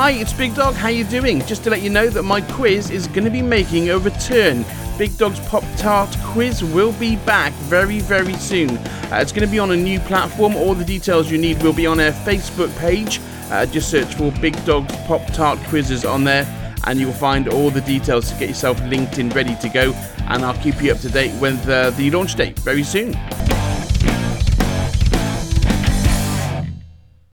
Hi, it's Big Dog. How you doing? Just to let you know that my quiz is going to be making a return. Big Dog's Pop Tart quiz will be back very, very soon. Uh, it's going to be on a new platform. All the details you need will be on our Facebook page. Uh, just search for Big Dog's Pop Tart quizzes on there, and you'll find all the details to get yourself linked in, ready to go. And I'll keep you up to date with uh, the launch date very soon.